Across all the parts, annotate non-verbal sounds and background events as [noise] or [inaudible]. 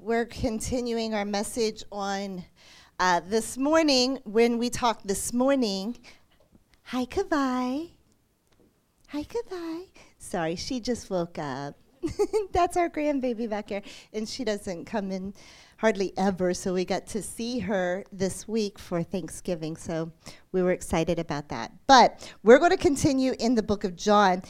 we're continuing our message on uh, this morning when we talked this morning. Hi, Kavai. Hi, Kavai. Sorry, she just woke up. [laughs] That's our grandbaby back here, and she doesn't come in hardly ever, so we got to see her this week for Thanksgiving, so we were excited about that. But we're going to continue in the book of John.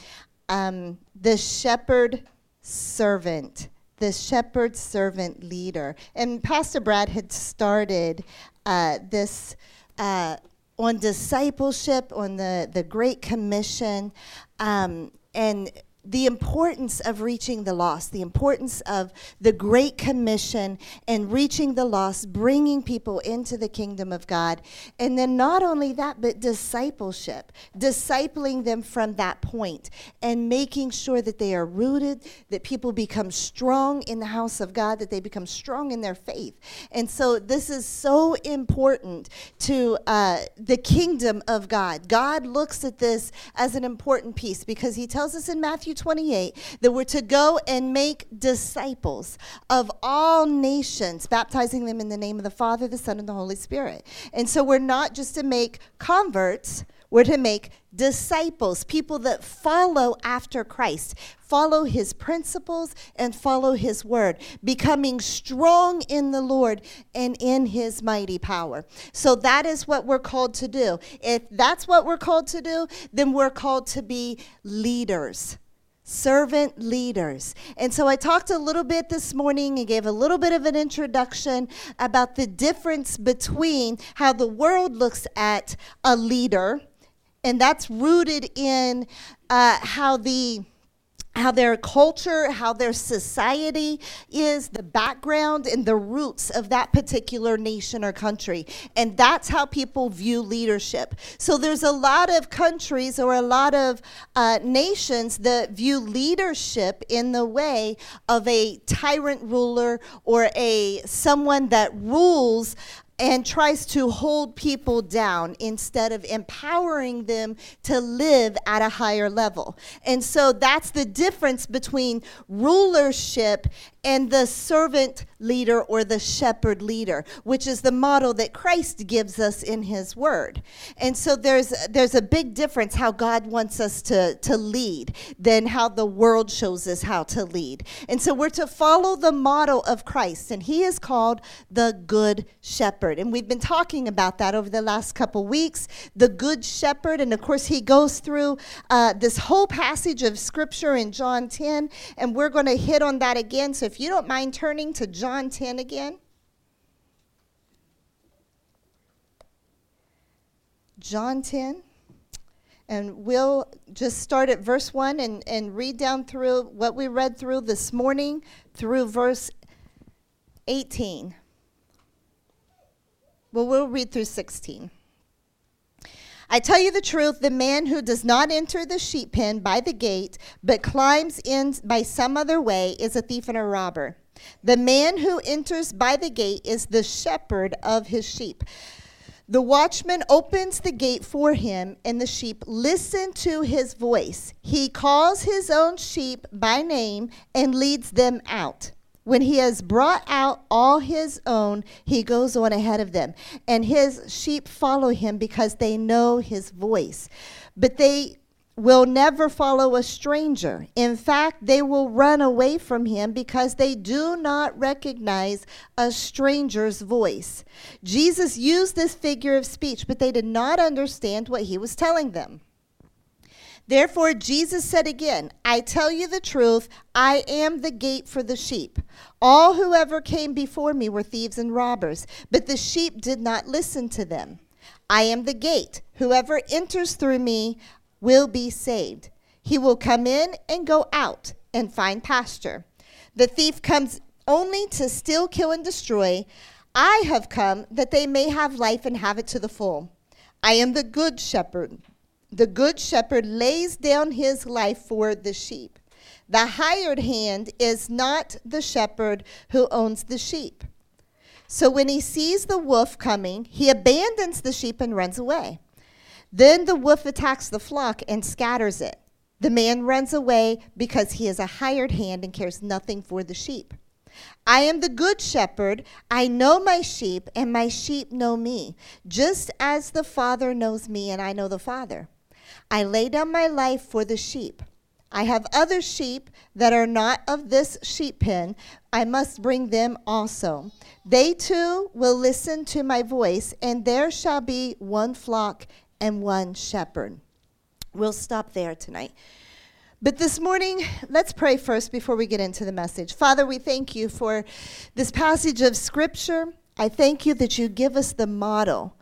Um, the shepherd servant the shepherd servant leader. And Pastor Brad had started uh, this uh, on discipleship, on the, the Great Commission. Um, and the importance of reaching the lost, the importance of the Great Commission and reaching the lost, bringing people into the kingdom of God. And then not only that, but discipleship, discipling them from that point and making sure that they are rooted, that people become strong in the house of God, that they become strong in their faith. And so this is so important to uh, the kingdom of God. God looks at this as an important piece because he tells us in Matthew Matthew 28 that we're to go and make disciples of all nations, baptizing them in the name of the Father, the Son, and the Holy Spirit. And so we're not just to make converts, we're to make disciples, people that follow after Christ, follow his principles and follow his word, becoming strong in the Lord and in his mighty power. So that is what we're called to do. If that's what we're called to do, then we're called to be leaders servant leaders. And so I talked a little bit this morning and gave a little bit of an introduction about the difference between how the world looks at a leader, and that's rooted in uh, how the how their culture, how their society is, the background and the roots of that particular nation or country. And that's how people view leadership. So there's a lot of countries or a lot of uh, nations that view leadership in the way of a tyrant ruler or a someone that rules and tries to hold people down instead of empowering them to live at a higher level. And so that's the difference between rulership and the servant leader or the shepherd leader, which is the model that Christ gives us in his word. And so there's there's a big difference how God wants us to, to lead than how the world shows us how to lead. And so we're to follow the model of Christ, and he is called the good shepherd. And we've been talking about that over the last couple weeks, the good shepherd. And of course, he goes through uh, this whole passage of scripture in John 10, and we're going to hit on that again. So if you don't mind turning to John 10 again. John 10. And we'll just start at verse 1 and, and read down through what we read through this morning through verse 18. Well, we'll read through 16. I tell you the truth, the man who does not enter the sheep pen by the gate, but climbs in by some other way, is a thief and a robber. The man who enters by the gate is the shepherd of his sheep. The watchman opens the gate for him, and the sheep listen to his voice. He calls his own sheep by name and leads them out. When he has brought out all his own, he goes on ahead of them, and his sheep follow him because they know his voice. But they will never follow a stranger. In fact, they will run away from him because they do not recognize a stranger's voice. Jesus used this figure of speech, but they did not understand what he was telling them. Therefore, Jesus said again, I tell you the truth, I am the gate for the sheep. All who ever came before me were thieves and robbers, but the sheep did not listen to them. I am the gate. Whoever enters through me will be saved. He will come in and go out and find pasture. The thief comes only to steal, kill, and destroy. I have come that they may have life and have it to the full. I am the good shepherd. The good shepherd lays down his life for the sheep. The hired hand is not the shepherd who owns the sheep. So when he sees the wolf coming, he abandons the sheep and runs away. Then the wolf attacks the flock and scatters it. The man runs away because he is a hired hand and cares nothing for the sheep. I am the good shepherd. I know my sheep, and my sheep know me, just as the Father knows me, and I know the Father. I lay down my life for the sheep. I have other sheep that are not of this sheep pen. I must bring them also. They too will listen to my voice, and there shall be one flock and one shepherd. We'll stop there tonight. But this morning, let's pray first before we get into the message. Father, we thank you for this passage of Scripture. I thank you that you give us the model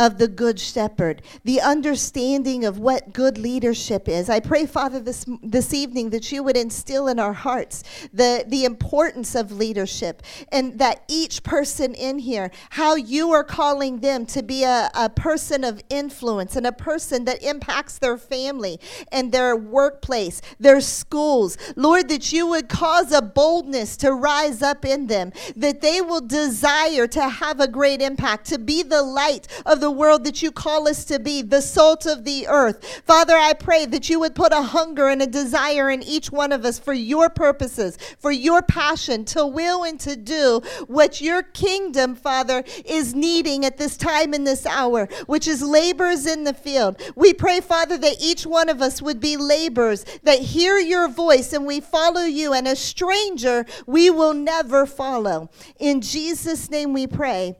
of the good shepherd, the understanding of what good leadership is. I pray, Father, this, this evening that you would instill in our hearts the, the importance of leadership and that each person in here, how you are calling them to be a, a person of influence and a person that impacts their family and their workplace, their schools. Lord, that you would cause a boldness to rise up in them, that they will desire to have a great impact, to be the light of the the world that you call us to be, the salt of the earth. Father, I pray that you would put a hunger and a desire in each one of us for your purposes, for your passion to will and to do what your kingdom, Father, is needing at this time in this hour, which is laborers in the field. We pray, Father, that each one of us would be laborers that hear your voice and we follow you, and a stranger we will never follow. In Jesus' name we pray.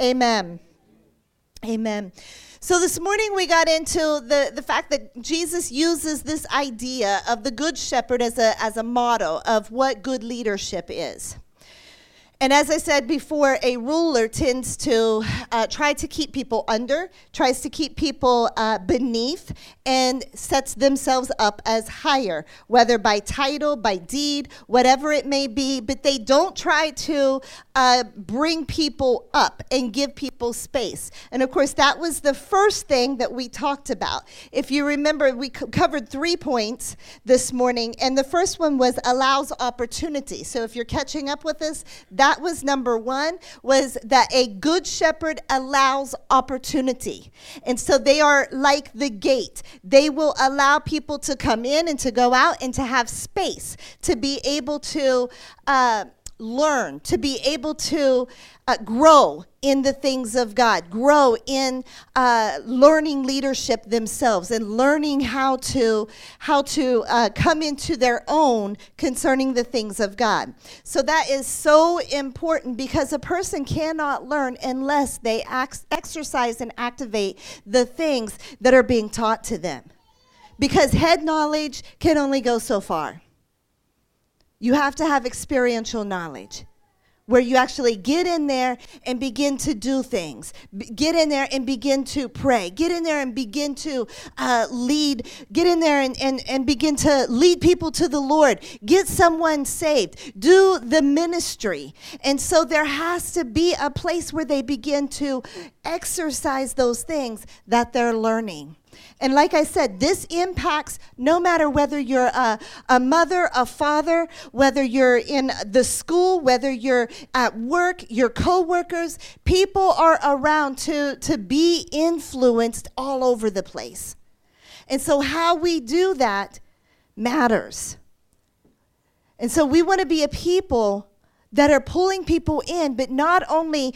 Amen. Amen. So this morning we got into the, the fact that Jesus uses this idea of the good shepherd as a, as a model of what good leadership is. And as I said before, a ruler tends to uh, try to keep people under, tries to keep people uh, beneath, and sets themselves up as higher, whether by title, by deed, whatever it may be. But they don't try to uh, bring people up and give people space. And of course, that was the first thing that we talked about. If you remember, we co- covered three points this morning, and the first one was allows opportunity. So if you're catching up with us, that that was number one was that a good shepherd allows opportunity. And so they are like the gate. They will allow people to come in and to go out and to have space to be able to uh, learn, to be able to uh, grow in the things of God, grow in uh, learning leadership themselves, and learning how to how to uh, come into their own concerning the things of God. So that is so important because a person cannot learn unless they ex- exercise and activate the things that are being taught to them. Because head knowledge can only go so far. You have to have experiential knowledge where you actually get in there and begin to do things. Get in there and begin to pray. Get in there and begin to uh, lead. Get in there and, and, and begin to lead people to the Lord. Get someone saved. Do the ministry. And so there has to be a place where they begin to exercise those things that they're learning. And like I said, this impacts no matter whether you're a, a mother, a father, whether you're in the school, whether you're at work, your coworkers, people are around to, to be influenced all over the place. And so how we do that matters. And so we want to be a people that are pulling people in, but not only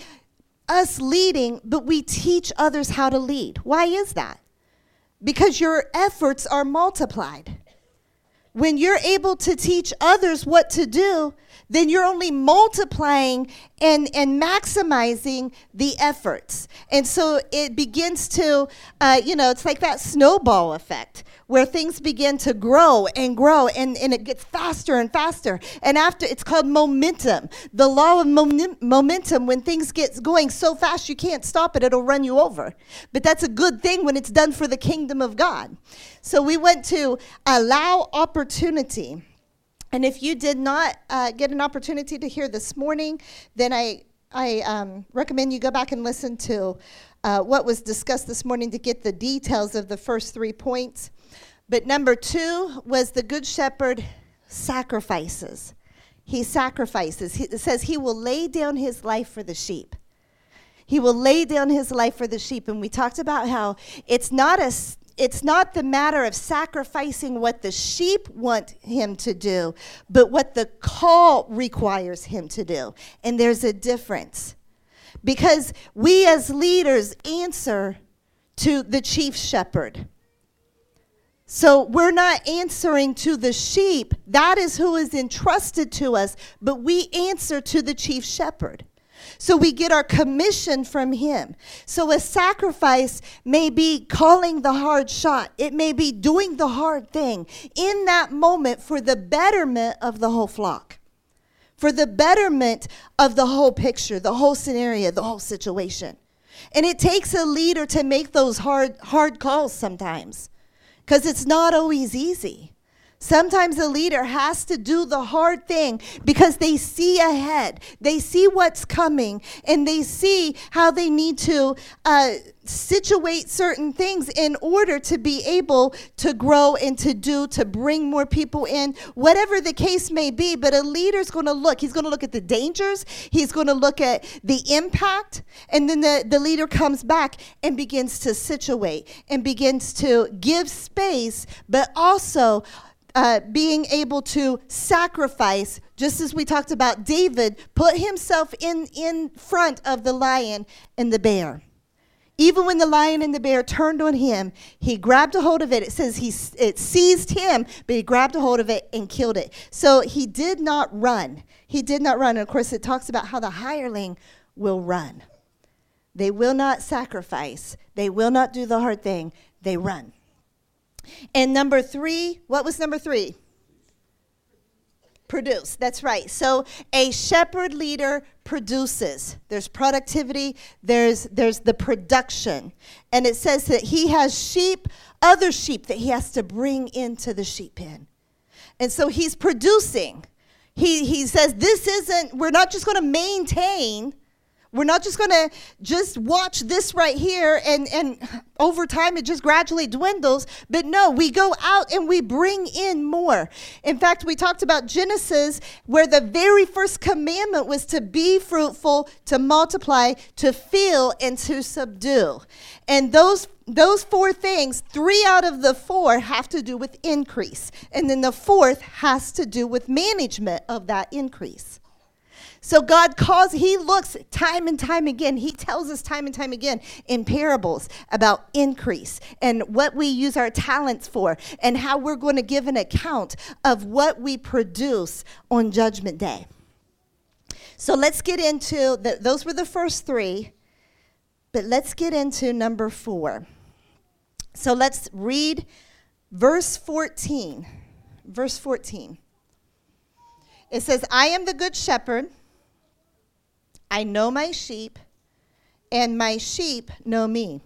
us leading, but we teach others how to lead. Why is that? Because your efforts are multiplied. When you're able to teach others what to do, then you're only multiplying and, and maximizing the efforts. And so it begins to, uh, you know, it's like that snowball effect where things begin to grow and grow and, and it gets faster and faster. And after, it's called momentum. The law of momentum, when things get going so fast you can't stop it, it'll run you over. But that's a good thing when it's done for the kingdom of God. So we went to allow opportunity. And if you did not uh, get an opportunity to hear this morning, then I, I um, recommend you go back and listen to uh, what was discussed this morning to get the details of the first three points. But number two was the Good Shepherd sacrifices. He sacrifices. He, it says he will lay down his life for the sheep. He will lay down his life for the sheep. And we talked about how it's not a it's not the matter of sacrificing what the sheep want him to do, but what the call requires him to do. And there's a difference. Because we as leaders answer to the chief shepherd. So we're not answering to the sheep. That is who is entrusted to us, but we answer to the chief shepherd. So we get our commission from him. So a sacrifice may be calling the hard shot, it may be doing the hard thing in that moment for the betterment of the whole flock, for the betterment of the whole picture, the whole scenario, the whole situation. And it takes a leader to make those hard, hard calls sometimes because it's not always easy. Sometimes a leader has to do the hard thing because they see ahead. They see what's coming and they see how they need to uh, situate certain things in order to be able to grow and to do, to bring more people in, whatever the case may be. But a leader's going to look. He's going to look at the dangers, he's going to look at the impact, and then the, the leader comes back and begins to situate and begins to give space, but also uh, being able to sacrifice, just as we talked about David, put himself in, in front of the lion and the bear. Even when the lion and the bear turned on him, he grabbed a hold of it. It says he it seized him, but he grabbed a hold of it and killed it. So he did not run. He did not run. And of course, it talks about how the hireling will run. They will not sacrifice. They will not do the hard thing. They run. And number three, what was number three? Produce. That's right. So a shepherd leader produces. There's productivity, there's there's the production. And it says that he has sheep, other sheep that he has to bring into the sheep pen. And so he's producing. He he says this isn't we're not just going to maintain we're not just going to just watch this right here and, and over time it just gradually dwindles. But no, we go out and we bring in more. In fact, we talked about Genesis, where the very first commandment was to be fruitful, to multiply, to fill, and to subdue. And those those four things, three out of the four have to do with increase. And then the fourth has to do with management of that increase. So God calls, He looks time and time again. He tells us time and time again in parables about increase and what we use our talents for and how we're going to give an account of what we produce on Judgment Day. So let's get into the, those were the first three, but let's get into number four. So let's read verse 14. Verse 14. It says, I am the good shepherd. I know my sheep, and my sheep know me.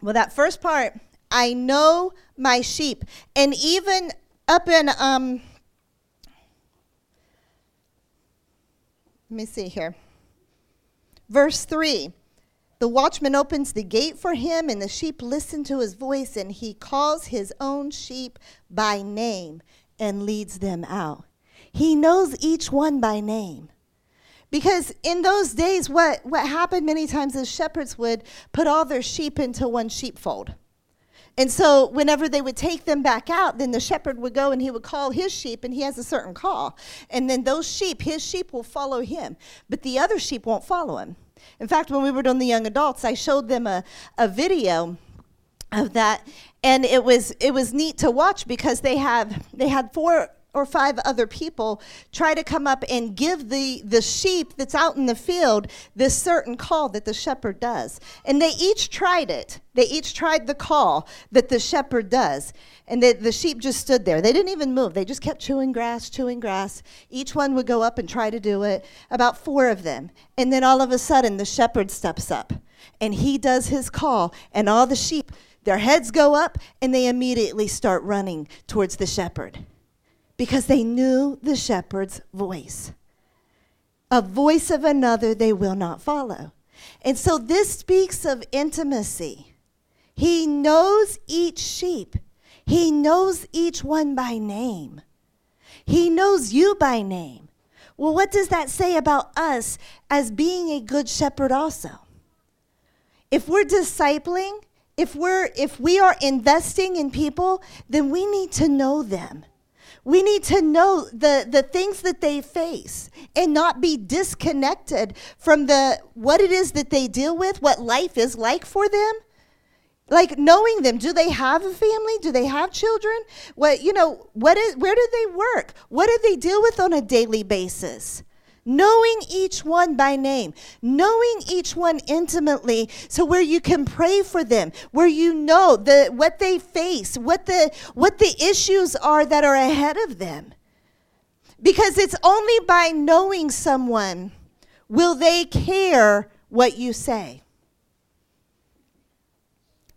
Well, that first part, I know my sheep. And even up in, um, let me see here. Verse 3 The watchman opens the gate for him, and the sheep listen to his voice, and he calls his own sheep by name and leads them out. He knows each one by name. Because in those days, what, what happened many times is shepherds would put all their sheep into one sheepfold. And so, whenever they would take them back out, then the shepherd would go and he would call his sheep, and he has a certain call. And then those sheep, his sheep, will follow him, but the other sheep won't follow him. In fact, when we were doing the young adults, I showed them a, a video of that, and it was it was neat to watch because they have they had four or five other people try to come up and give the, the sheep that's out in the field this certain call that the shepherd does. And they each tried it. They each tried the call that the shepherd does. And the, the sheep just stood there. They didn't even move. They just kept chewing grass, chewing grass. Each one would go up and try to do it, about four of them. And then all of a sudden, the shepherd steps up and he does his call, and all the sheep, their heads go up, and they immediately start running towards the shepherd because they knew the shepherd's voice. A voice of another they will not follow. And so this speaks of intimacy. He knows each sheep, he knows each one by name. He knows you by name. Well, what does that say about us as being a good shepherd also? If we're discipling if we're if we are investing in people, then we need to know them. We need to know the, the things that they face and not be disconnected from the what it is that they deal with, what life is like for them. Like knowing them, do they have a family? Do they have children? What you know, what is where do they work? What do they deal with on a daily basis? Knowing each one by name, knowing each one intimately, so where you can pray for them, where you know the what they face, what the what the issues are that are ahead of them. Because it's only by knowing someone will they care what you say.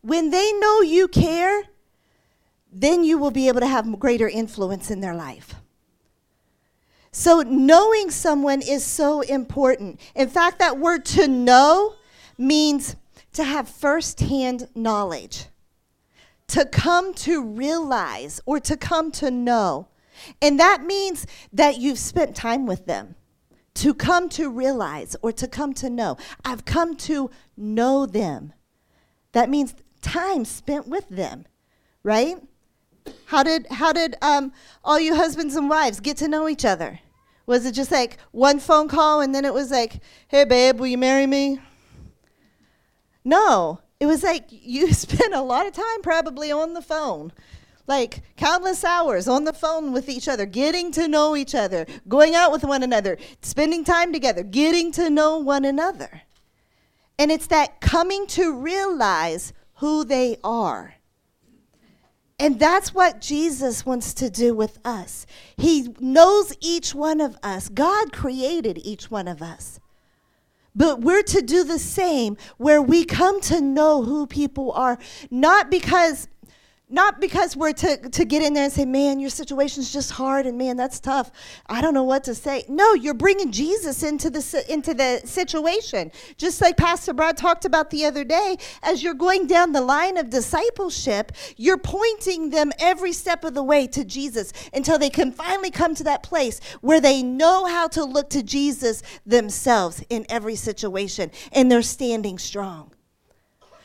When they know you care, then you will be able to have greater influence in their life. So, knowing someone is so important. In fact, that word to know means to have firsthand knowledge, to come to realize or to come to know. And that means that you've spent time with them. To come to realize or to come to know. I've come to know them. That means time spent with them, right? How did how did um, all you husbands and wives get to know each other? Was it just like one phone call and then it was like, "Hey babe, will you marry me?" No, it was like you [laughs] spent a lot of time probably on the phone. Like countless hours on the phone with each other, getting to know each other, going out with one another, spending time together, getting to know one another. And it's that coming to realize who they are. And that's what Jesus wants to do with us. He knows each one of us. God created each one of us. But we're to do the same where we come to know who people are, not because not because we're to, to get in there and say, man, your situation's just hard and man, that's tough. I don't know what to say. No, you're bringing Jesus into the, into the situation. Just like Pastor Brad talked about the other day, as you're going down the line of discipleship, you're pointing them every step of the way to Jesus until they can finally come to that place where they know how to look to Jesus themselves in every situation and they're standing strong.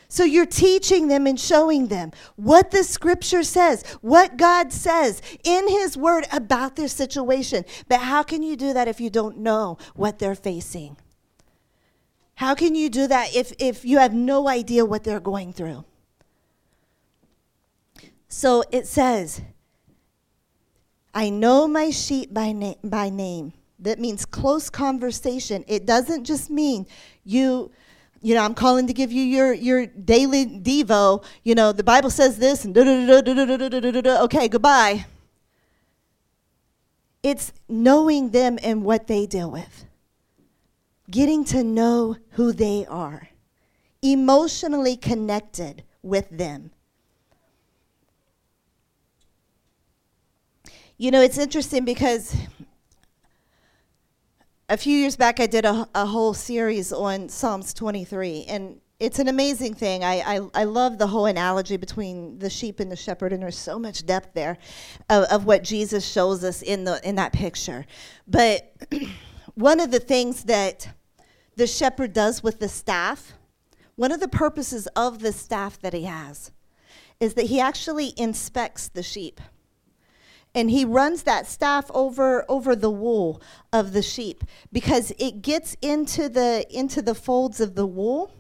So you're teaching them and showing them what the scripture says, what God says in His word about their situation. But how can you do that if you don't know what they're facing? How can you do that if, if you have no idea what they're going through? So it says, I know my sheep by, na- by name. That means close conversation. It doesn't just mean you you know, I'm calling to give you your your daily devo. You know, the Bible says this, and okay, goodbye. It's knowing them and what they deal with, getting to know who they are, emotionally connected with them. You know, it's interesting because a few years back, I did a, a whole series on Psalms 23, and it's an amazing thing. I, I, I, love the whole analogy between the sheep and the shepherd, and there's so much depth there of, of what Jesus shows us in, the, in that picture. But [clears throat] one of the things that the shepherd does with the staff, one of the purposes of the staff that he has, is that he actually inspects the sheep and he runs that staff over over the wool of the sheep because it gets into the into the folds of the wool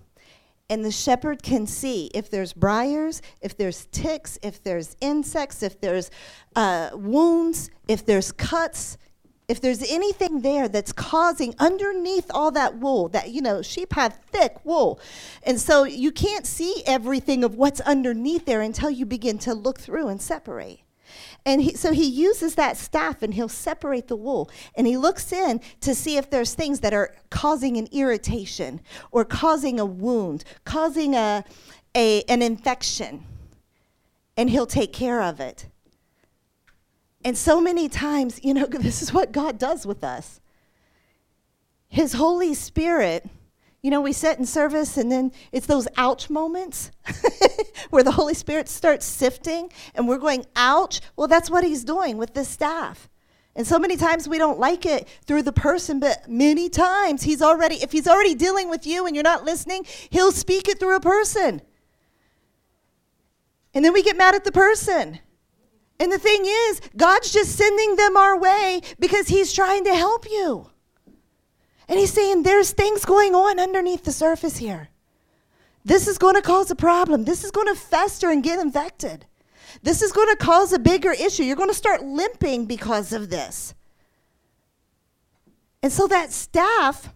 and the shepherd can see if there's briars, if there's ticks, if there's insects, if there's uh, wounds, if there's cuts, if there's anything there that's causing underneath all that wool, that, you know, sheep have thick wool. And so you can't see everything of what's underneath there until you begin to look through and separate. And he, so he uses that staff and he'll separate the wool and he looks in to see if there's things that are causing an irritation or causing a wound, causing a, a, an infection. And he'll take care of it. And so many times, you know, [laughs] this is what God does with us. His Holy Spirit you know, we sit in service and then it's those ouch moments [laughs] where the Holy Spirit starts sifting and we're going, ouch. Well, that's what he's doing with this staff. And so many times we don't like it through the person, but many times he's already, if he's already dealing with you and you're not listening, he'll speak it through a person. And then we get mad at the person. And the thing is, God's just sending them our way because He's trying to help you. And He's saying, there's things going on underneath the surface here. This is going to cause a problem. This is going to fester and get infected. This is going to cause a bigger issue. You're going to start limping because of this. And so that staff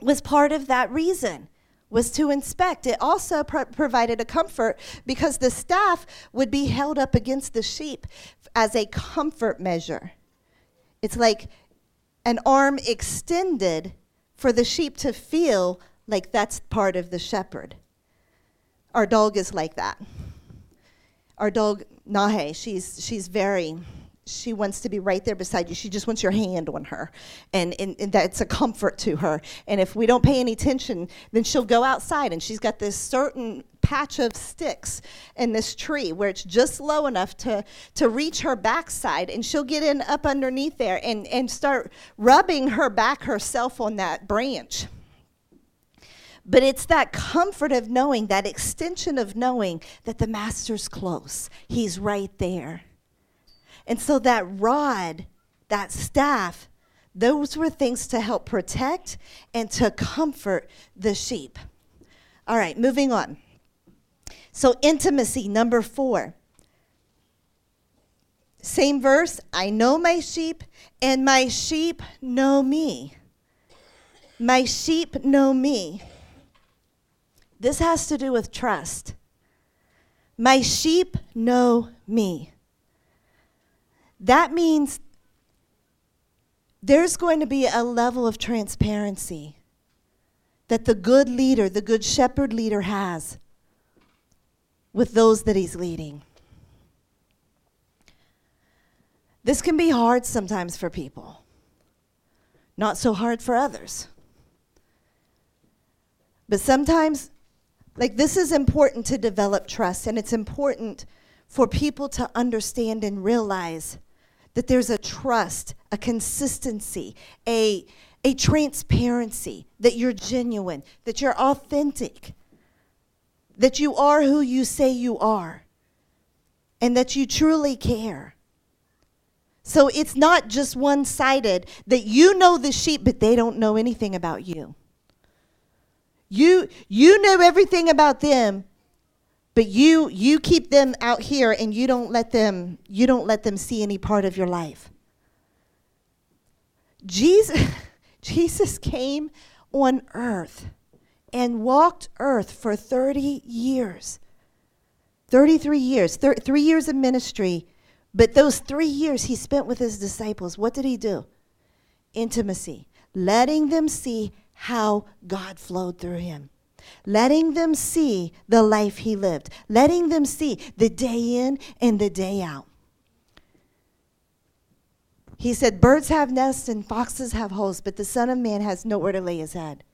was part of that reason was to inspect. It also pro- provided a comfort because the staff would be held up against the sheep as a comfort measure. It's like an arm extended for the sheep to feel like that's part of the shepherd. Our dog is like that. Our dog Nahe, she's she's very she wants to be right there beside you. She just wants your hand on her. And, and, and, that's a comfort to her. And if we don't pay any attention, then she'll go outside and she's got this certain patch of sticks in this tree where it's just low enough to, to reach her backside. And she'll get in up underneath there and, and start rubbing her back herself on that branch. But it's that comfort of knowing, that extension of knowing that the master's close. He's right there. And so that rod, that staff, those were things to help protect and to comfort the sheep. All right, moving on. So, intimacy, number four. Same verse I know my sheep, and my sheep know me. My sheep know me. This has to do with trust. My sheep know me that means there's going to be a level of transparency that the good leader, the good shepherd leader has with those that he's leading. This can be hard sometimes for people, not so hard for others. But sometimes, like, this is important to develop trust, and it's important for people to understand and realize that there's a trust, a consistency, a, a transparency, that you're genuine, that you're authentic, that you are who you say you are, and that you truly care. So it's not just one sided that you know the sheep, but they don't know anything about you. You, you know everything about them, but you you keep them out here and you don't let them you don't let them see any part of your life. Jesus [laughs] jesus came on earth and walked earth for 30 years. 33 years thir- three years of ministry. But those three years he spent with his disciples what did he do? Intimacy. Letting them see how god flowed through him letting them see the life he lived, letting them see the day in and the day out. He said, Birds have nests and foxes have holes, but the Son of Man has nowhere to lay his head.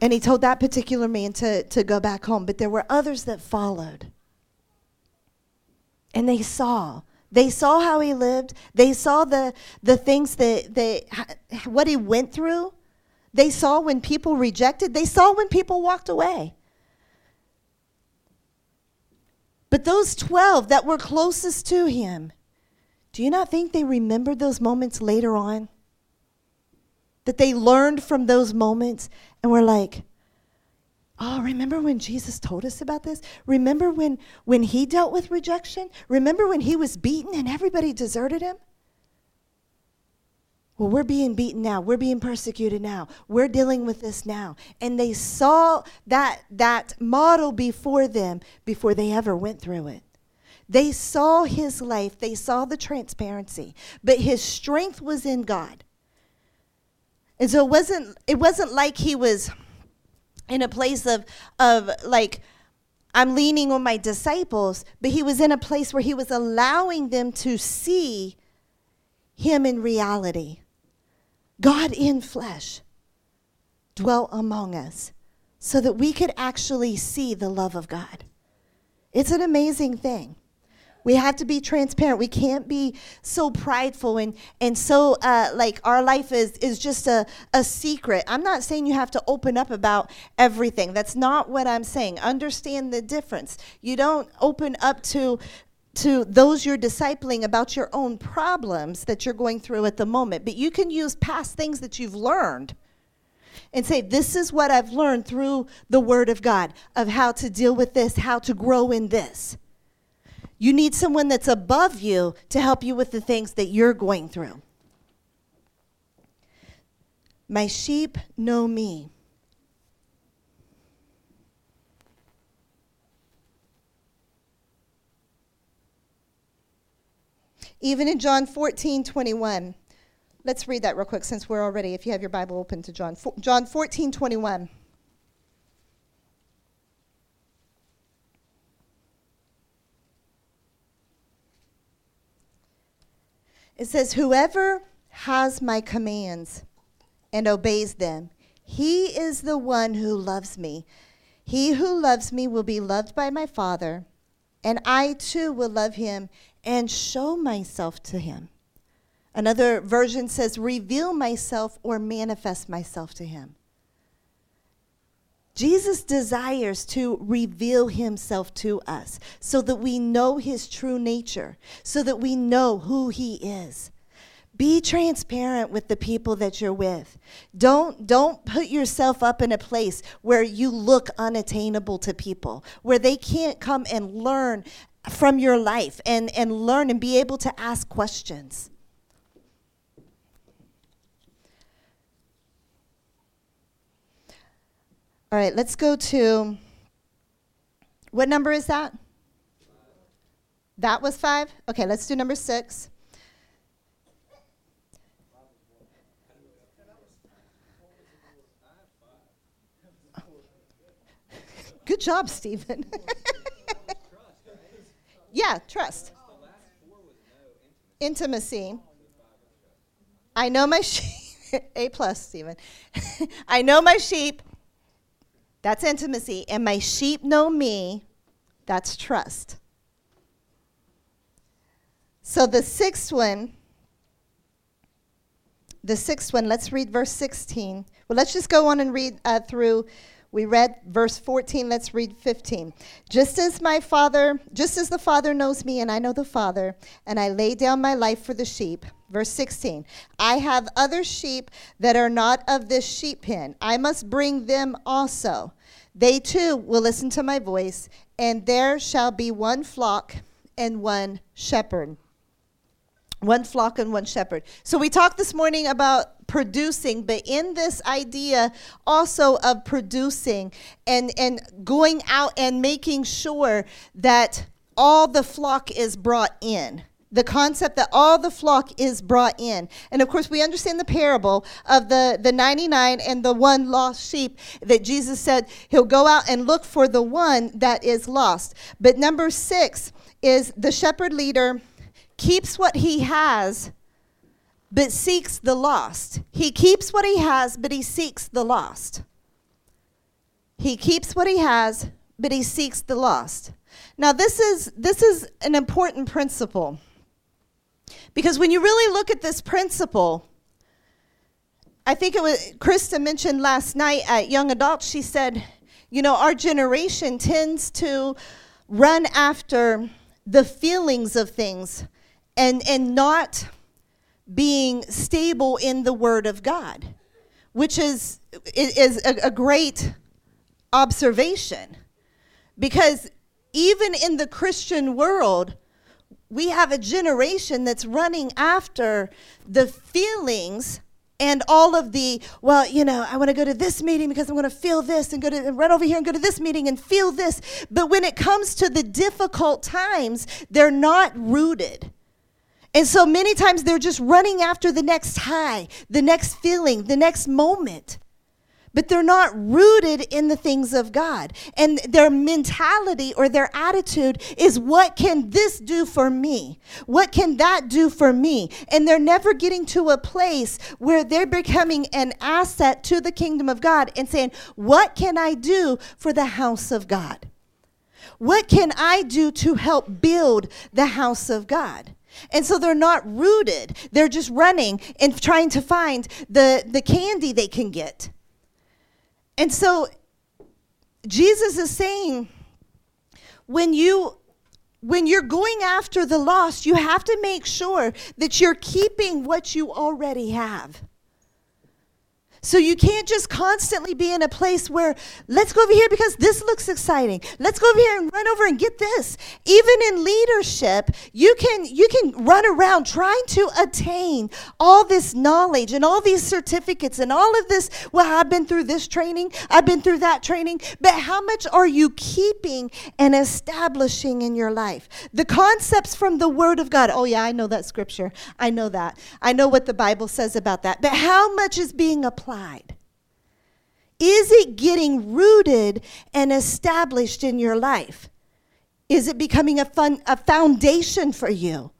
And he told that particular man to, to go back home, but there were others that followed. And they saw. They saw how he lived. They saw the, the things that, that, what he went through. They saw when people rejected, they saw when people walked away. But those 12 that were closest to him, do you not think they remembered those moments later on? That they learned from those moments and were like, oh, remember when Jesus told us about this? Remember when, when he dealt with rejection? Remember when he was beaten and everybody deserted him? Well, we're being beaten now. We're being persecuted now. We're dealing with this now. And they saw that, that model before them before they ever went through it. They saw his life, they saw the transparency, but his strength was in God. And so it wasn't, it wasn't like he was in a place of, of like, I'm leaning on my disciples, but he was in a place where he was allowing them to see him in reality. God in flesh dwelt among us so that we could actually see the love of God. It's an amazing thing. We have to be transparent. We can't be so prideful and and so uh, like our life is is just a, a secret. I'm not saying you have to open up about everything. That's not what I'm saying. Understand the difference. You don't open up to to those you're discipling about your own problems that you're going through at the moment, but you can use past things that you've learned and say, This is what I've learned through the Word of God of how to deal with this, how to grow in this. You need someone that's above you to help you with the things that you're going through. My sheep know me. Even in John 14, 21. Let's read that real quick since we're already, if you have your Bible open to John. John 14, 21. It says, Whoever has my commands and obeys them, he is the one who loves me. He who loves me will be loved by my Father, and I too will love him and show myself to him. Another version says, reveal myself or manifest myself to him. Jesus desires to reveal himself to us so that we know his true nature, so that we know who he is. Be transparent with the people that you're with. Don't, don't put yourself up in a place where you look unattainable to people, where they can't come and learn from your life and, and learn and be able to ask questions. All right, let's go to what number is that? That was five? Okay, let's do number six. Good job, Stephen. [laughs] yeah, trust. Intimacy. I know my sheep. [laughs] A plus, Stephen. [laughs] I know my sheep that's intimacy. And my sheep know me. That's trust. So the sixth one, the sixth one, let's read verse 16. Well, let's just go on and read uh, through. We read verse 14, let's read 15. Just as my Father, just as the Father knows me and I know the Father, and I lay down my life for the sheep. Verse 16 I have other sheep that are not of this sheep pen. I must bring them also. They too will listen to my voice, and there shall be one flock and one shepherd. One flock and one shepherd. So we talked this morning about producing, but in this idea also of producing and, and going out and making sure that all the flock is brought in the concept that all the flock is brought in. And of course, we understand the parable of the, the 99 and the one lost sheep that Jesus said he'll go out and look for the one that is lost. But number six is the shepherd leader keeps what he has, but seeks the lost. He keeps what he has, but he seeks the lost. He keeps what he has, but he seeks the lost. Now, this is, this is an important principle because when you really look at this principle, I think it was Krista mentioned last night at Young Adults, she said, you know, our generation tends to run after the feelings of things and, and not being stable in the Word of God, which is, is a, a great observation. Because even in the Christian world, we have a generation that's running after the feelings and all of the well you know i want to go to this meeting because i'm going to feel this and go to and run over here and go to this meeting and feel this but when it comes to the difficult times they're not rooted and so many times they're just running after the next high the next feeling the next moment but they're not rooted in the things of God. And their mentality or their attitude is, what can this do for me? What can that do for me? And they're never getting to a place where they're becoming an asset to the kingdom of God and saying, what can I do for the house of God? What can I do to help build the house of God? And so they're not rooted. They're just running and trying to find the, the candy they can get. And so Jesus is saying, when you when you're going after the lost, you have to make sure that you're keeping what you already have. So you can't just constantly be in a place where let's go over here because this looks exciting. Let's go over here and run over and get this. Even in leadership, you can you can run around trying to attain all this knowledge and all these certificates and all of this, well, I've been through this training, I've been through that training, but how much are you keeping and establishing in your life? The concepts from the word of God. Oh yeah, I know that scripture. I know that. I know what the Bible says about that. But how much is being applied applied? Is it getting rooted and established in your life? Is it becoming a, fun, a foundation for you?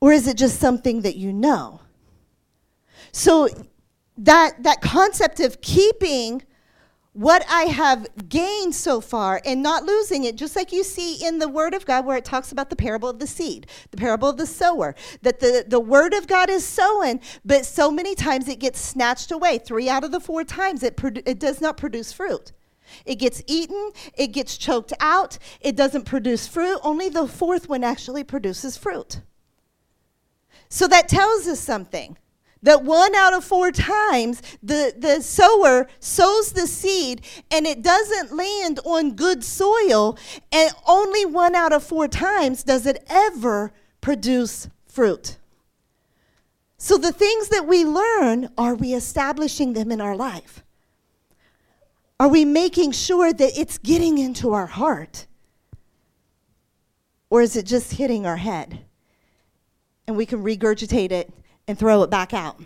Or is it just something that you know? So that, that concept of keeping what I have gained so far and not losing it, just like you see in the Word of God where it talks about the parable of the seed, the parable of the sower, that the, the Word of God is sown, but so many times it gets snatched away. Three out of the four times it, it does not produce fruit. It gets eaten, it gets choked out, it doesn't produce fruit. Only the fourth one actually produces fruit. So that tells us something that one out of four times the, the sower sows the seed and it doesn't land on good soil, and only one out of four times does it ever produce fruit. So, the things that we learn, are we establishing them in our life? Are we making sure that it's getting into our heart? Or is it just hitting our head? And we can regurgitate it and throw it back out.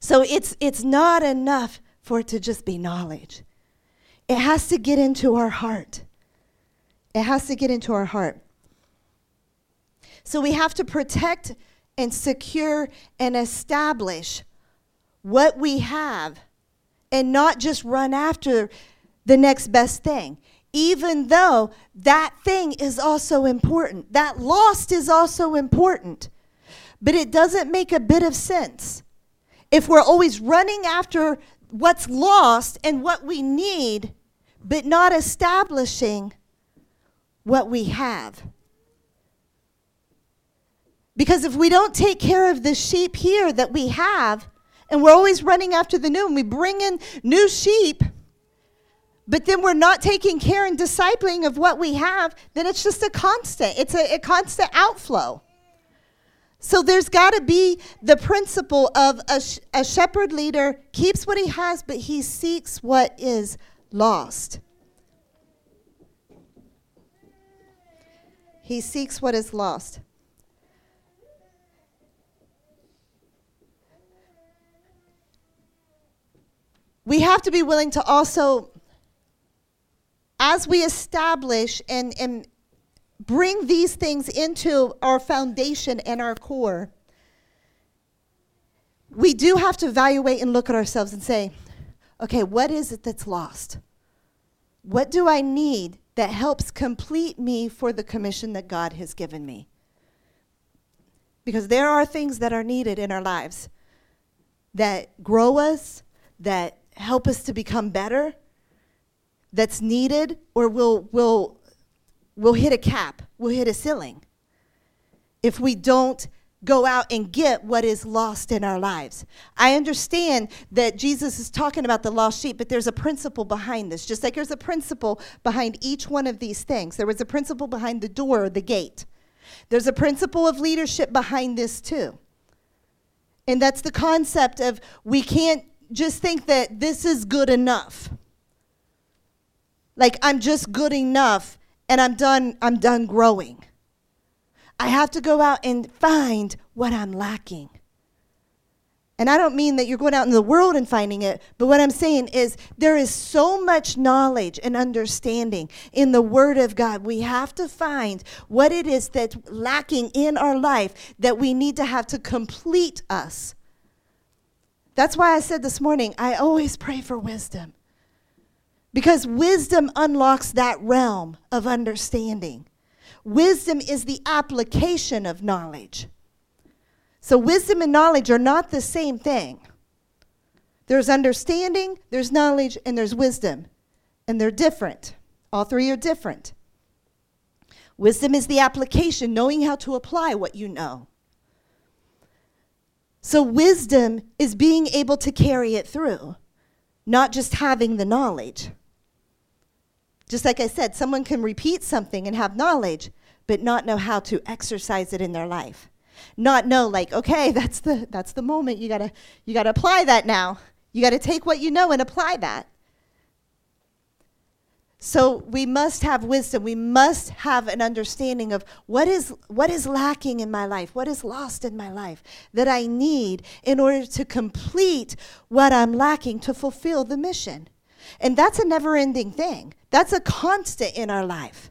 So it's, it's not enough for it to just be knowledge. It has to get into our heart. It has to get into our heart. So we have to protect and secure and establish what we have and not just run after the next best thing even though that thing is also important. That lost is also important. But it doesn't make a bit of sense if we're always running after what's lost and what we need, but not establishing what we have. Because if we don't take care of the sheep here that we have, and we're always running after the new, and we bring in new sheep, but then we're not taking care and discipling of what we have, then it's just a constant. It's a, a constant outflow. So there's got to be the principle of a, sh- a shepherd leader keeps what he has, but he seeks what is lost. He seeks what is lost. We have to be willing to also, as we establish and, and bring these things into our foundation and our core, we do have to evaluate and look at ourselves and say, okay, what is it that's lost? What do I need that helps complete me for the commission that God has given me? Because there are things that are needed in our lives that grow us, that help us to become better, that's needed, or will, will we'll hit a cap, we'll hit a ceiling if we don't go out and get what is lost in our lives. I understand that Jesus is talking about the lost sheep, but there's a principle behind this. Just like there's a principle behind each one of these things. There was a principle behind the door or the gate. There's a principle of leadership behind this too. And that's the concept of we can't just think that this is good enough. Like I'm just good enough and I'm done I'm done growing. I have to go out and find what I'm lacking. And I don't mean that you're going out in the world and finding it, but what I'm saying is there is so much knowledge and understanding in the Word of God. We have to find what it is that's lacking in our life that we need to have to complete us. That's why I said this morning, I always pray for wisdom Because wisdom unlocks that realm of understanding. Wisdom is the application of knowledge. So, wisdom and knowledge are not the same thing. There's understanding, there's knowledge, and there's wisdom. And they're different. All three are different. Wisdom is the application, knowing how to apply what you know. So, wisdom is being able to carry it through, not just having the knowledge. Just like I said, someone can repeat something and have knowledge, but not know how to exercise it in their life. Not know, like, okay, [laughs] that's the, that's the moment. You gotta, you gotta apply that now. You gotta take what you know and apply that. So we must have wisdom. We must have an understanding of what is, what is lacking in my life, what is lost in my life that I need in order to complete what I'm lacking to fulfill the mission. And that's a never ending thing, that's a constant in our life.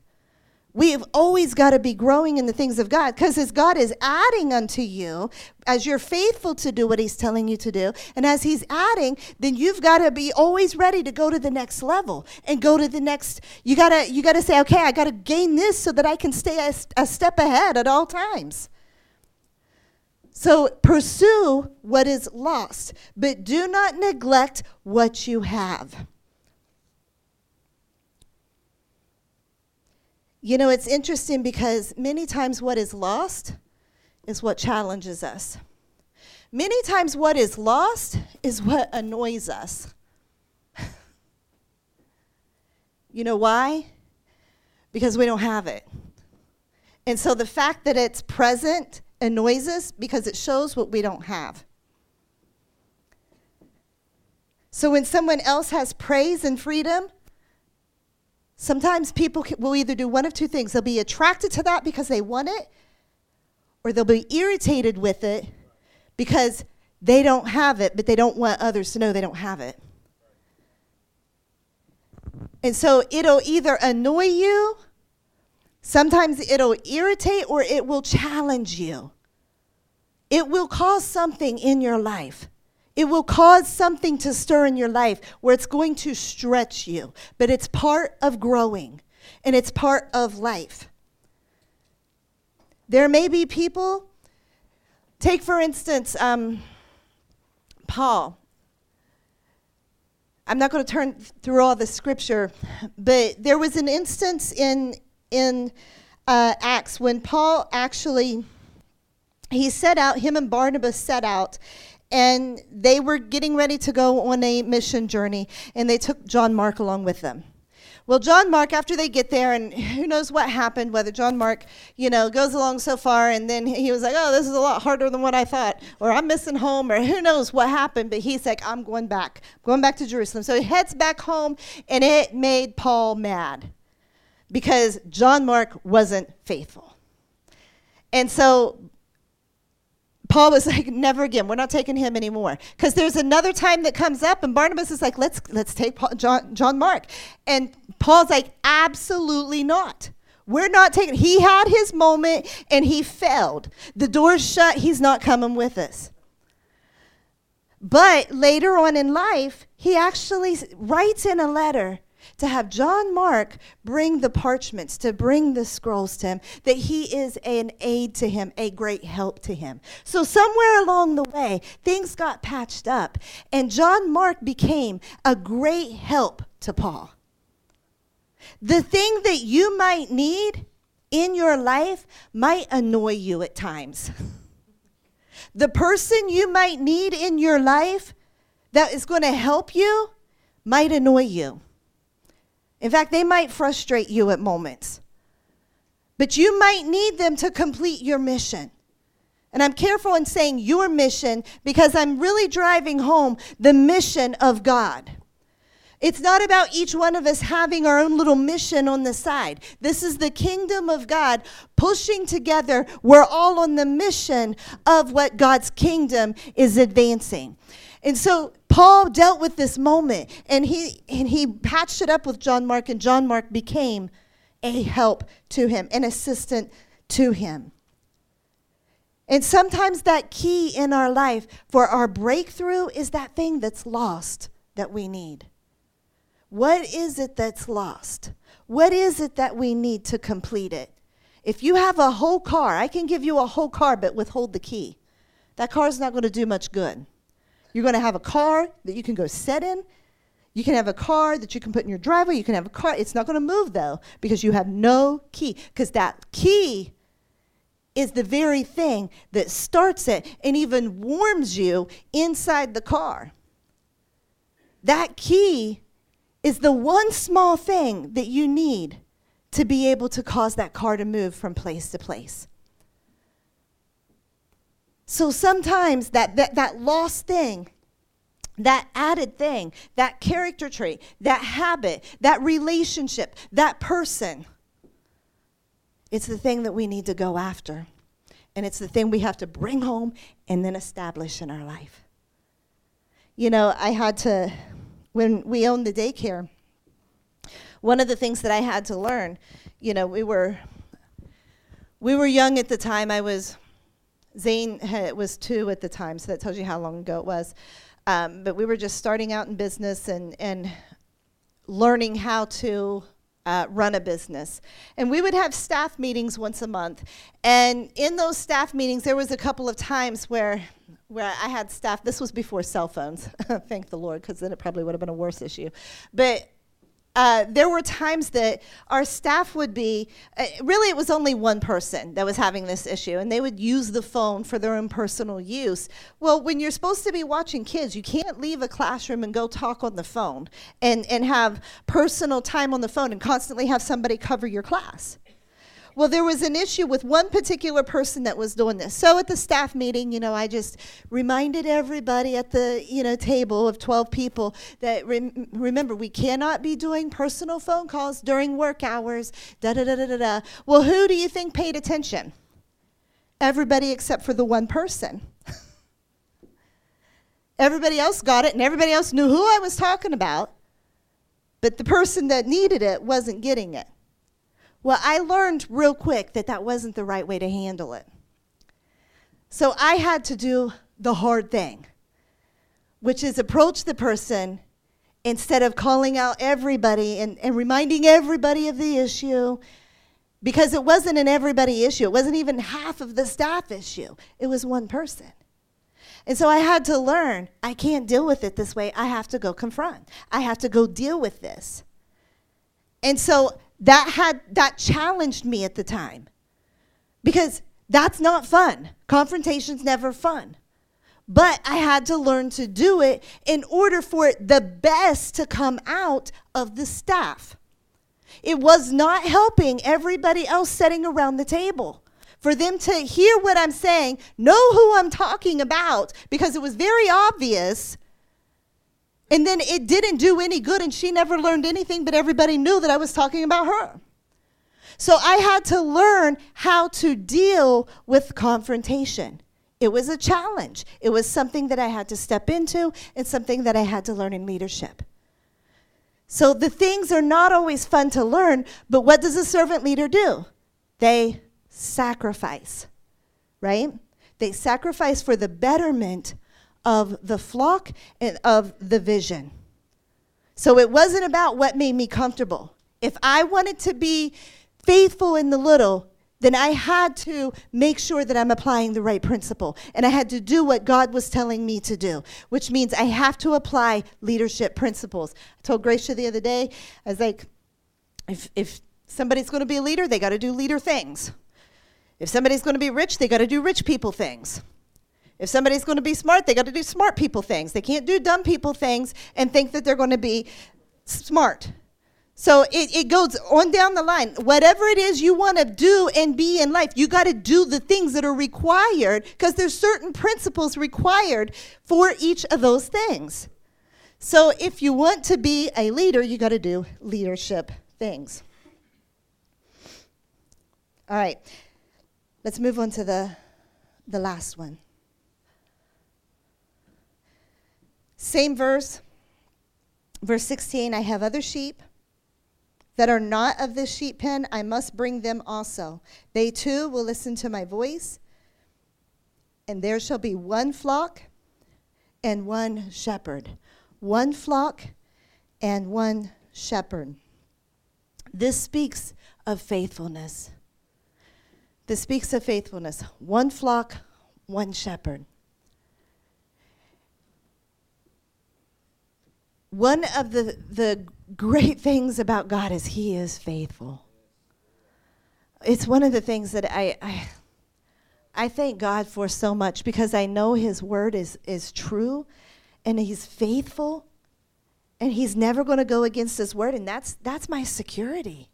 We've always got to be growing in the things of God because as God is adding unto you, as you're faithful to do what He's telling you to do, and as He's adding, then you've got to be always ready to go to the next level and go to the next. You gotta you gotta say, okay, I gotta gain this so that I can stay a, a step ahead at all times. So pursue what is lost, but do not neglect what you have. You know, it's interesting because many times what is lost is what challenges us. Many times what is lost is what annoys us. [laughs] you know why? Because we don't have it. And so the fact that it's present annoys us because it shows what we don't have. So when someone else has praise and freedom, Sometimes people will either do one of two things they'll be attracted to that because they want it, or they'll be irritated with it because they don't have it, but they don't want others to know they don't have it. And so it'll either annoy you, sometimes it'll irritate, or it will challenge you. It will cause something in your life. It will cause something to stir in your life where it's going to stretch you, but it's part of growing and it's part of life. There may be people, take for instance, um, Paul. I'm not going to turn through all the scripture, but there was an instance in, in uh, Acts when Paul actually he set out him and barnabas set out and they were getting ready to go on a mission journey, and they took John Mark along with them. Well, John Mark, after they get there, and who knows what happened, whether John Mark, you know, goes along so far, and then he was like, oh, this is a lot harder than what I thought, or I'm missing home, or who knows what happened, but he's like, I'm going back, going back to Jerusalem. So he heads back home, and it made Paul mad because John Mark wasn't faithful. And so Paul was [laughs] like, never again. We're not taking him anymore. Because there's another time that comes up, and Barnabas is like, let's, let's take Paul, John, John Mark. And Paul's like, absolutely not. We're not taking, he had his moment and he failed. The door's shut, he's not coming with us. But later on in life, he actually writes in a letter to have John Mark bring the parchments, to bring the scrolls to him, that he is an aid to him, a great help to him. So, somewhere along the way, things got patched up, and John Mark became a great help to Paul. The thing that you might need in your life might annoy you at times. [laughs] the person you might need in your life that is going to help you might annoy you. In fact, they might frustrate you at moments. But you might need them to complete your mission. And I'm careful in saying your mission because I'm really driving home the mission of God. It's not about each one of us having our own little mission on the side. This is the kingdom of God pushing together. We're all on the mission of what God's kingdom is advancing. And so Paul dealt with this moment and he and he patched it up with John Mark and John Mark became a help to him, an assistant to him. And sometimes that key in our life for our breakthrough is that thing that's lost that we need. What is it that's lost? What is it that we need to complete it? If you have a whole car, I can give you a whole car, but withhold the key. That car is not going to do much good. You're going to have a car that you can go set in. You can have a car that you can put in your driveway. You can have a car. It's not going to move though because you have no key. Because that key is the very thing that starts it and even warms you inside the car. That key is the one small thing that you need to be able to cause that car to move from place to place. So sometimes that, that, that lost thing, that added thing, that character trait, that habit, that relationship, that person, it's the thing that we need to go after. And it's the thing we have to bring home and then establish in our life. You know, I had to, when we owned the daycare, one of the things that I had to learn, you know, we were we were young at the time. I was Zane had, was two at the time, so that tells you how long ago it was. Um, but we were just starting out in business and, and learning how to uh, run a business. And we would have staff meetings once a month. And in those staff meetings, there was a couple of times where, where I had staff, this was before cell phones, [laughs] thank the Lord, because then it probably would have been a worse issue. But uh, there were times that our staff would be uh, really it was only one person that was having this issue and they would use the phone for their own personal use. Well when you're supposed to be watching kids you can't leave a classroom and go talk on the phone and, and have personal time on the phone and constantly have somebody cover your class well, there was an issue with one particular person that was doing this. So at the staff meeting, you know, I just reminded everybody at the, you know, table of 12 people that rem- remember, we cannot be doing personal phone calls during work hours, da da da da da da. Well, who do you think paid attention? Everybody except for the one person. [laughs] everybody else got it and everybody else knew who I was talking about, but the person that needed it wasn't getting it. Well, I learned real quick that that wasn't the right way to handle it. So I had to do the hard thing, which is approach the person instead of calling out everybody and, and reminding everybody of the issue because it wasn't an everybody issue. It wasn't even half of the staff issue. It was one person. And so I had to learn I can't deal with it this way. I have to go confront. I have to go deal with this. And so that had that challenged me at the time. Because that's not fun. Confrontation's never fun. But i had to learn to do it in order for the best to come out of the staff. It was not helping everybody else sitting around the table. For them to hear what i'm saying know who i'm talking about because it was very obvious and then it didn't do any good, and she never learned anything, but everybody knew that I was talking about her. So I had to learn how to deal with confrontation. It was a challenge. It was something that I had to step into and something that I had to learn in leadership. So the things are not always fun to learn, but what does a servant leader do? They sacrifice, right? They sacrifice for the betterment of the flock and of the vision. So it wasn't about what made me comfortable. If I wanted to be faithful in the little, then I had to make sure that I'm applying the right principle. And I had to do what God was telling me to do, which means I have to apply leadership principles. I told Gracia the other day, I was like, if, if somebody's going to be a leader, they got to do leader things. If somebody's going to be rich, they got to do rich people things. If somebody's going to be smart, they got to do smart people things. They can't do dumb people things and think that they're going to be smart. So it, it goes on down the line. Whatever it is you want to do and be in life, you got to do the things that are required because there's certain principles required for each of those things. So if you want to be a leader, you got to do leadership things. All right. Let's move on to the the last one. Same verse, verse 16 I have other sheep that are not of this sheep pen, I must bring them also. They too will listen to my voice, and there shall be one flock and one shepherd. One flock and one shepherd. This speaks of faithfulness. This speaks of faithfulness. One flock, one shepherd. One of the, the great things about God is He is faithful. It's one of the things that I, I, I thank God for so much because I know His word is, is true and He's faithful and He's never going to go against His word, and that's, that's my security.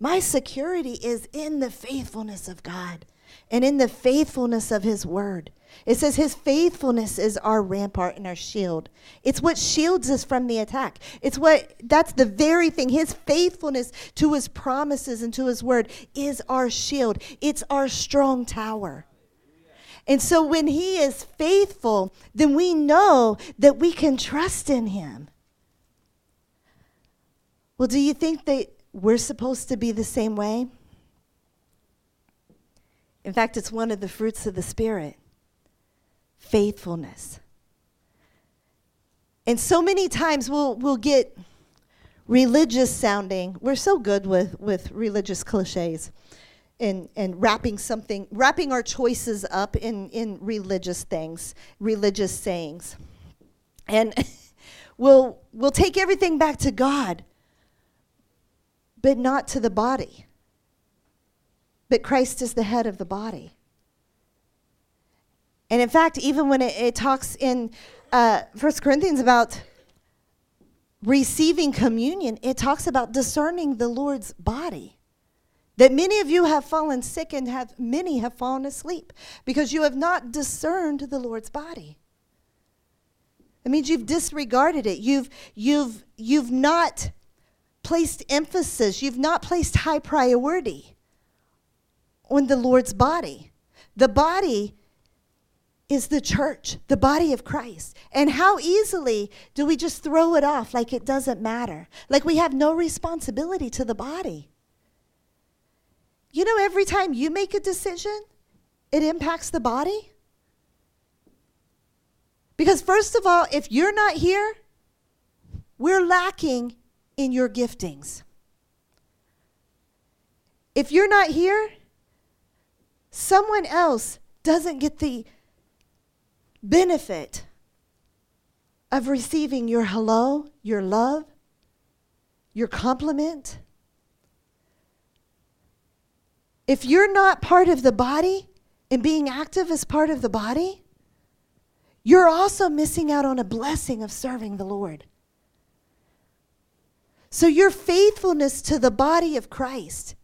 My security is in the faithfulness of God and in the faithfulness of His word. It says His faithfulness is our rampart and our shield. It's what shields us from the attack. It's what, that's the very thing. His faithfulness to His promises and to His word is our shield, it's our strong tower. And so when He is faithful, then we know that we can trust in Him. Well, do you think that we're supposed to be the same way. In fact, it's one of the fruits of the Spirit faithfulness. And so many times we'll, we'll get religious sounding. We're so good with, with religious cliches and, and wrapping something, wrapping our choices up in, in religious things, religious sayings. And [laughs] we'll, we'll take everything back to God but not to the body. But Christ is the head of the body. And in fact, even when it, it talks in uh, 1 Corinthians about receiving communion, it talks about discerning the Lord's body. That many of you have fallen sick and have many have fallen asleep because you have not discerned the Lord's body. It means you've disregarded it. You've you've you've not placed emphasis, you've not placed high priority on the Lord's body. The body is the church, the body of Christ. And how easily do we just throw it off like it doesn't matter? Like we have no responsibility to the body. You know, every time you make a decision, it impacts the body. Because, first of all, if you're not here, we're lacking in your giftings. If you're not here, someone else doesn't get the benefit of receiving your hello, your love, your compliment. If you're not part of the body and being active as part of the body, you're also missing out on a blessing of serving the Lord. So your faithfulness to the body of Christ,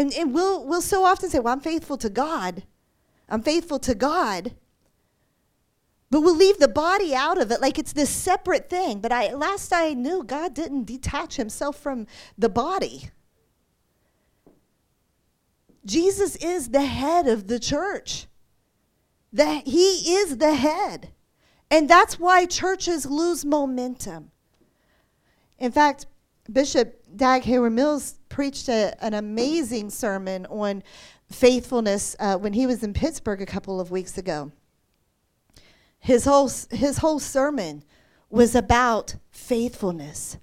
and, and we'll, we'll so often say, well, I'm faithful to God. I'm faithful to God. But we'll leave the body out of it like it's this separate thing. But I, last I knew, God didn't detach himself from the body. Jesus is the head of the church. That he is the head. And that's why churches lose momentum. In fact, Bishop Dag Heward-Mills preached a, an amazing sermon on faithfulness uh, when he was in Pittsburgh a couple of weeks ago. His whole, his whole sermon was about faithfulness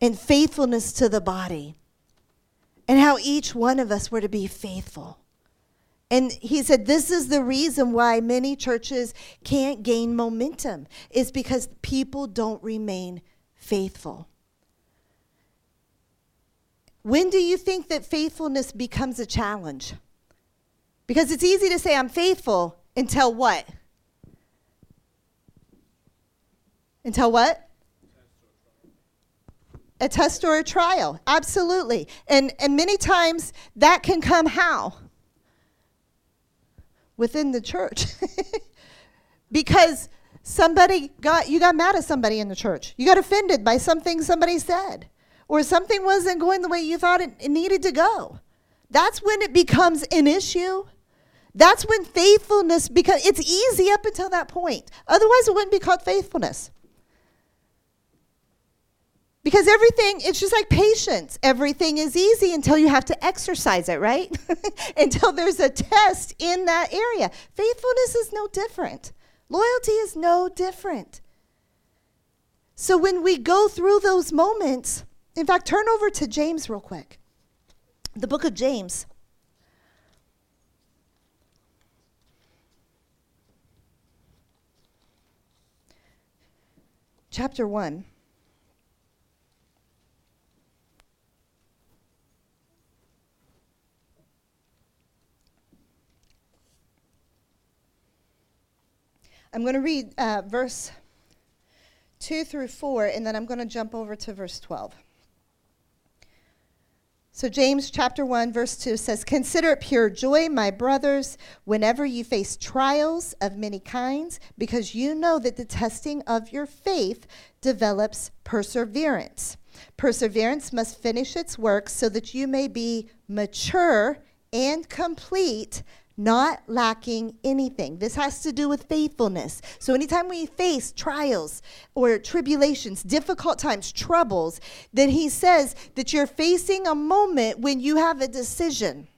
and faithfulness to the body and how each one of us were to be faithful. And he said, This is the reason why many churches can't gain momentum, is because people don't remain faithful. When do you think that faithfulness becomes a challenge? Because it's easy to say I'm faithful until what? Until what? A test or a trial. Absolutely. And and many times that can come how? Within the church. [laughs] because somebody got you got mad at somebody in the church. You got offended by something somebody said or something wasn't going the way you thought it, it needed to go. That's when it becomes an issue. That's when faithfulness becomes it's easy up until that point. Otherwise it wouldn't be called faithfulness. Because everything, it's just like patience. Everything is easy until you have to exercise it, right? [laughs] until there's a test in that area. Faithfulness is no different. Loyalty is no different. So when we go through those moments, in fact, turn over to James real quick. The book of James. Chapter 1. I'm going to read uh, verse 2 through 4, and then I'm going to jump over to verse 12. So, James chapter 1, verse 2 says, Consider it pure joy, my brothers, whenever you face trials of many kinds, because you know that the testing of your faith develops perseverance. Perseverance must finish its work so that you may be mature and complete, not lacking anything. This has to do with faithfulness. So, anytime we face trials or tribulations, difficult times, troubles, then he says that you're facing a moment when you have a decision.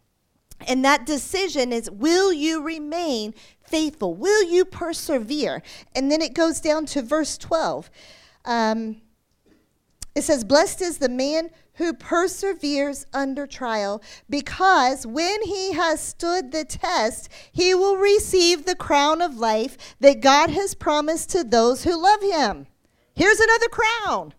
And that decision is will you remain faithful? Will you persevere? And then it goes down to verse 12. Um, it says, Blessed is the man who perseveres under trial, because when he has stood the test, he will receive the crown of life that God has promised to those who love him. Here's another crown.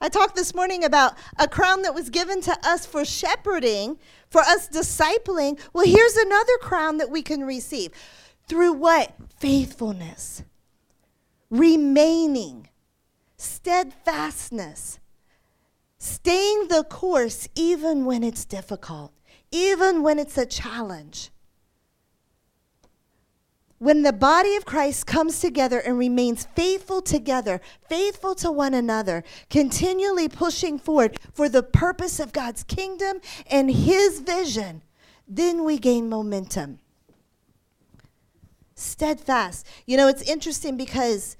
I talked this morning about a crown that was given to us for shepherding, for us discipling. Well, here's another crown that we can receive. Through what? Faithfulness, remaining, steadfastness staying the course even when it's difficult, even when it's a challenge. When the body of Christ comes together and remains faithful together, faithful to one another, continually pushing forward for the purpose of God's kingdom and His vision, then we gain momentum. Steadfast. You know, it's interesting because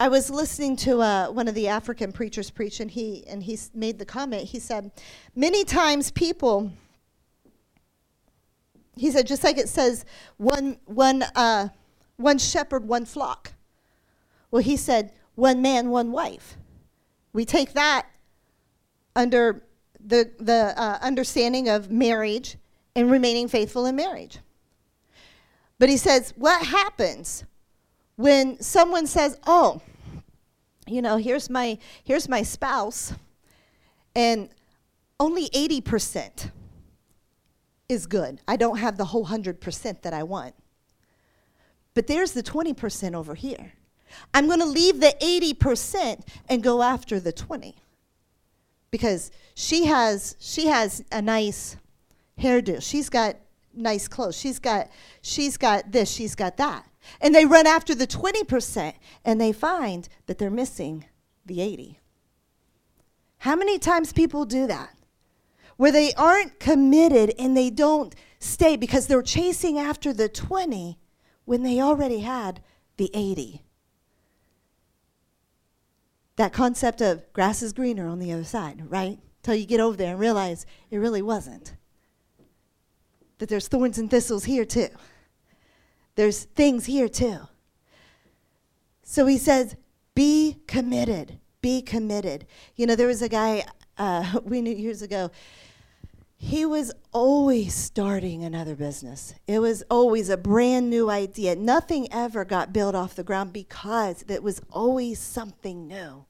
I was listening to uh, one of the African preachers preach, and he and he made the comment. He said, "Many times people." He said, just like it says, one one uh, one shepherd, one flock. Well, he said, one man, one wife. We take that under the the uh, understanding of marriage and remaining faithful in marriage. But he says, what happens when someone says, "Oh, you know, here's my here's my spouse and only 80% is good. I don't have the whole 100% that I want. But there's the 20% over here. I'm going to leave the 80% and go after the 20. Because she has she has a nice hairdo. She's got nice clothes. She's got she's got this, she's got that. And they run after the 20% and they find that they're missing the 80. How many times people do that? Where they aren't committed and they don't stay because they're chasing after the 20 when they already had the 80. That concept of grass is greener on the other side, right? Till you get over there and realize it really wasn't. That there's thorns and thistles here too there's things here too. So he says, be committed. Be committed. You know, there was a guy uh, [laughs] we knew years ago. He was always starting another business. It was always a brand new idea. Nothing ever got built off the ground because it was always something new.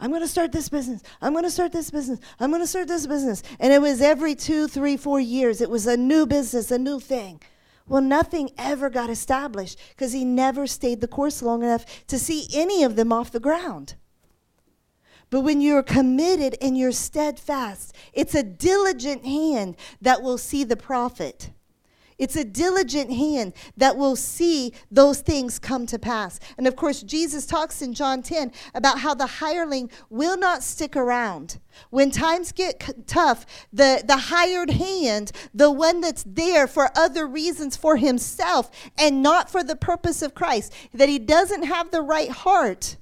I'm going to start this business. I'm going to start this business. I'm going to start this business. And it was every two, three, four years. It was a new business, a new thing. Well, nothing ever got established because he never stayed the course long enough to see any of them off the ground. But when you're committed and you're steadfast, it's a diligent hand that will see the profit. It's a diligent hand that will see those things come to pass. And of course, Jesus talks in John 10 about how the hireling will not stick around. When times get tough, the, the hired hand, the one that's there for other reasons for himself and not for the purpose of Christ, that he doesn't have the right heart,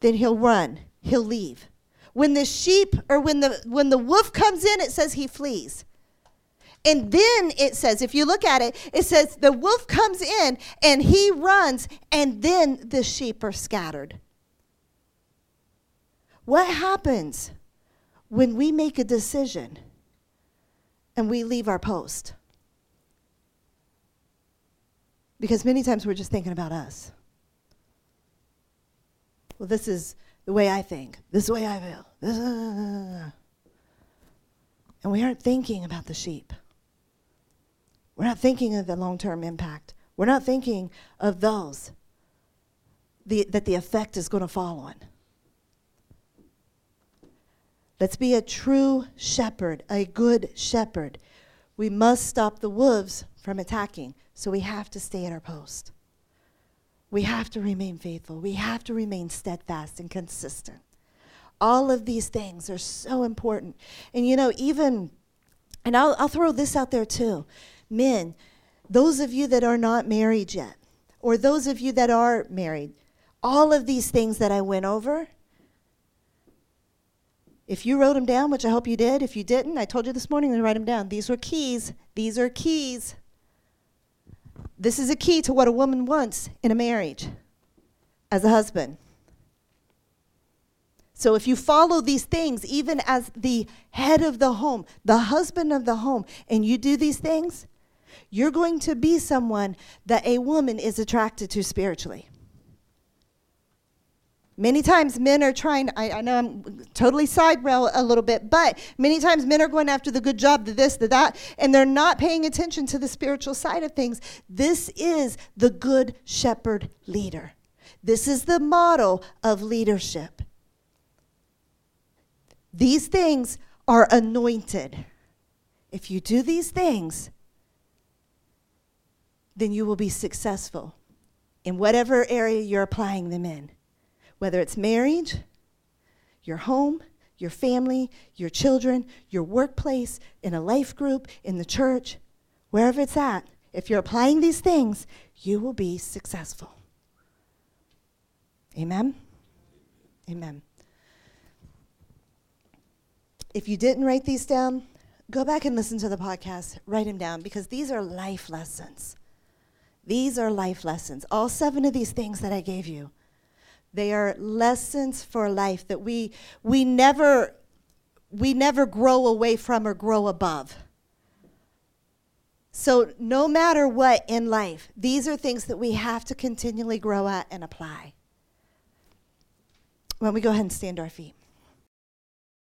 then he'll run, he'll leave. When the sheep or when the when the wolf comes in, it says he flees. And then it says, if you look at it, it says the wolf comes in and he runs, and then the sheep are scattered. What happens when we make a decision and we leave our post? Because many times we're just thinking about us. Well, this is the way I think, this is the way I feel. And we aren't thinking about the sheep. We're not thinking of the long term impact. We're not thinking of those the, that the effect is going to fall on. Let's be a true shepherd, a good shepherd. We must stop the wolves from attacking, so we have to stay at our post. We have to remain faithful. We have to remain steadfast and consistent. All of these things are so important. And you know, even, and I'll, I'll throw this out there too. Men, those of you that are not married yet, or those of you that are married, all of these things that I went over, if you wrote them down, which I hope you did, if you didn't, I told you this morning to write them down. These were keys. These are keys. This is a key to what a woman wants in a marriage as a husband. So if you follow these things, even as the head of the home, the husband of the home, and you do these things, you're going to be someone that a woman is attracted to spiritually. Many times men are trying, I, I know I'm totally side rail a little bit, but many times men are going after the good job, the this, the that, and they're not paying attention to the spiritual side of things. This is the good shepherd leader. This is the model of leadership. These things are anointed. If you do these things, then you will be successful in whatever area you're applying them in whether it's marriage, your home, your family, your children, your workplace, in a life group, in the church, wherever it's at, if you're applying these things, you will be successful. Amen? Amen. If you didn't write these down, go back and listen to the podcast. Write them down because these are life lessons. These are life lessons. All seven of these things that I gave you they are lessons for life that we we never we never grow away from or grow above. So no matter what in life, these are things that we have to continually grow at and apply. When we go ahead and stand our feet.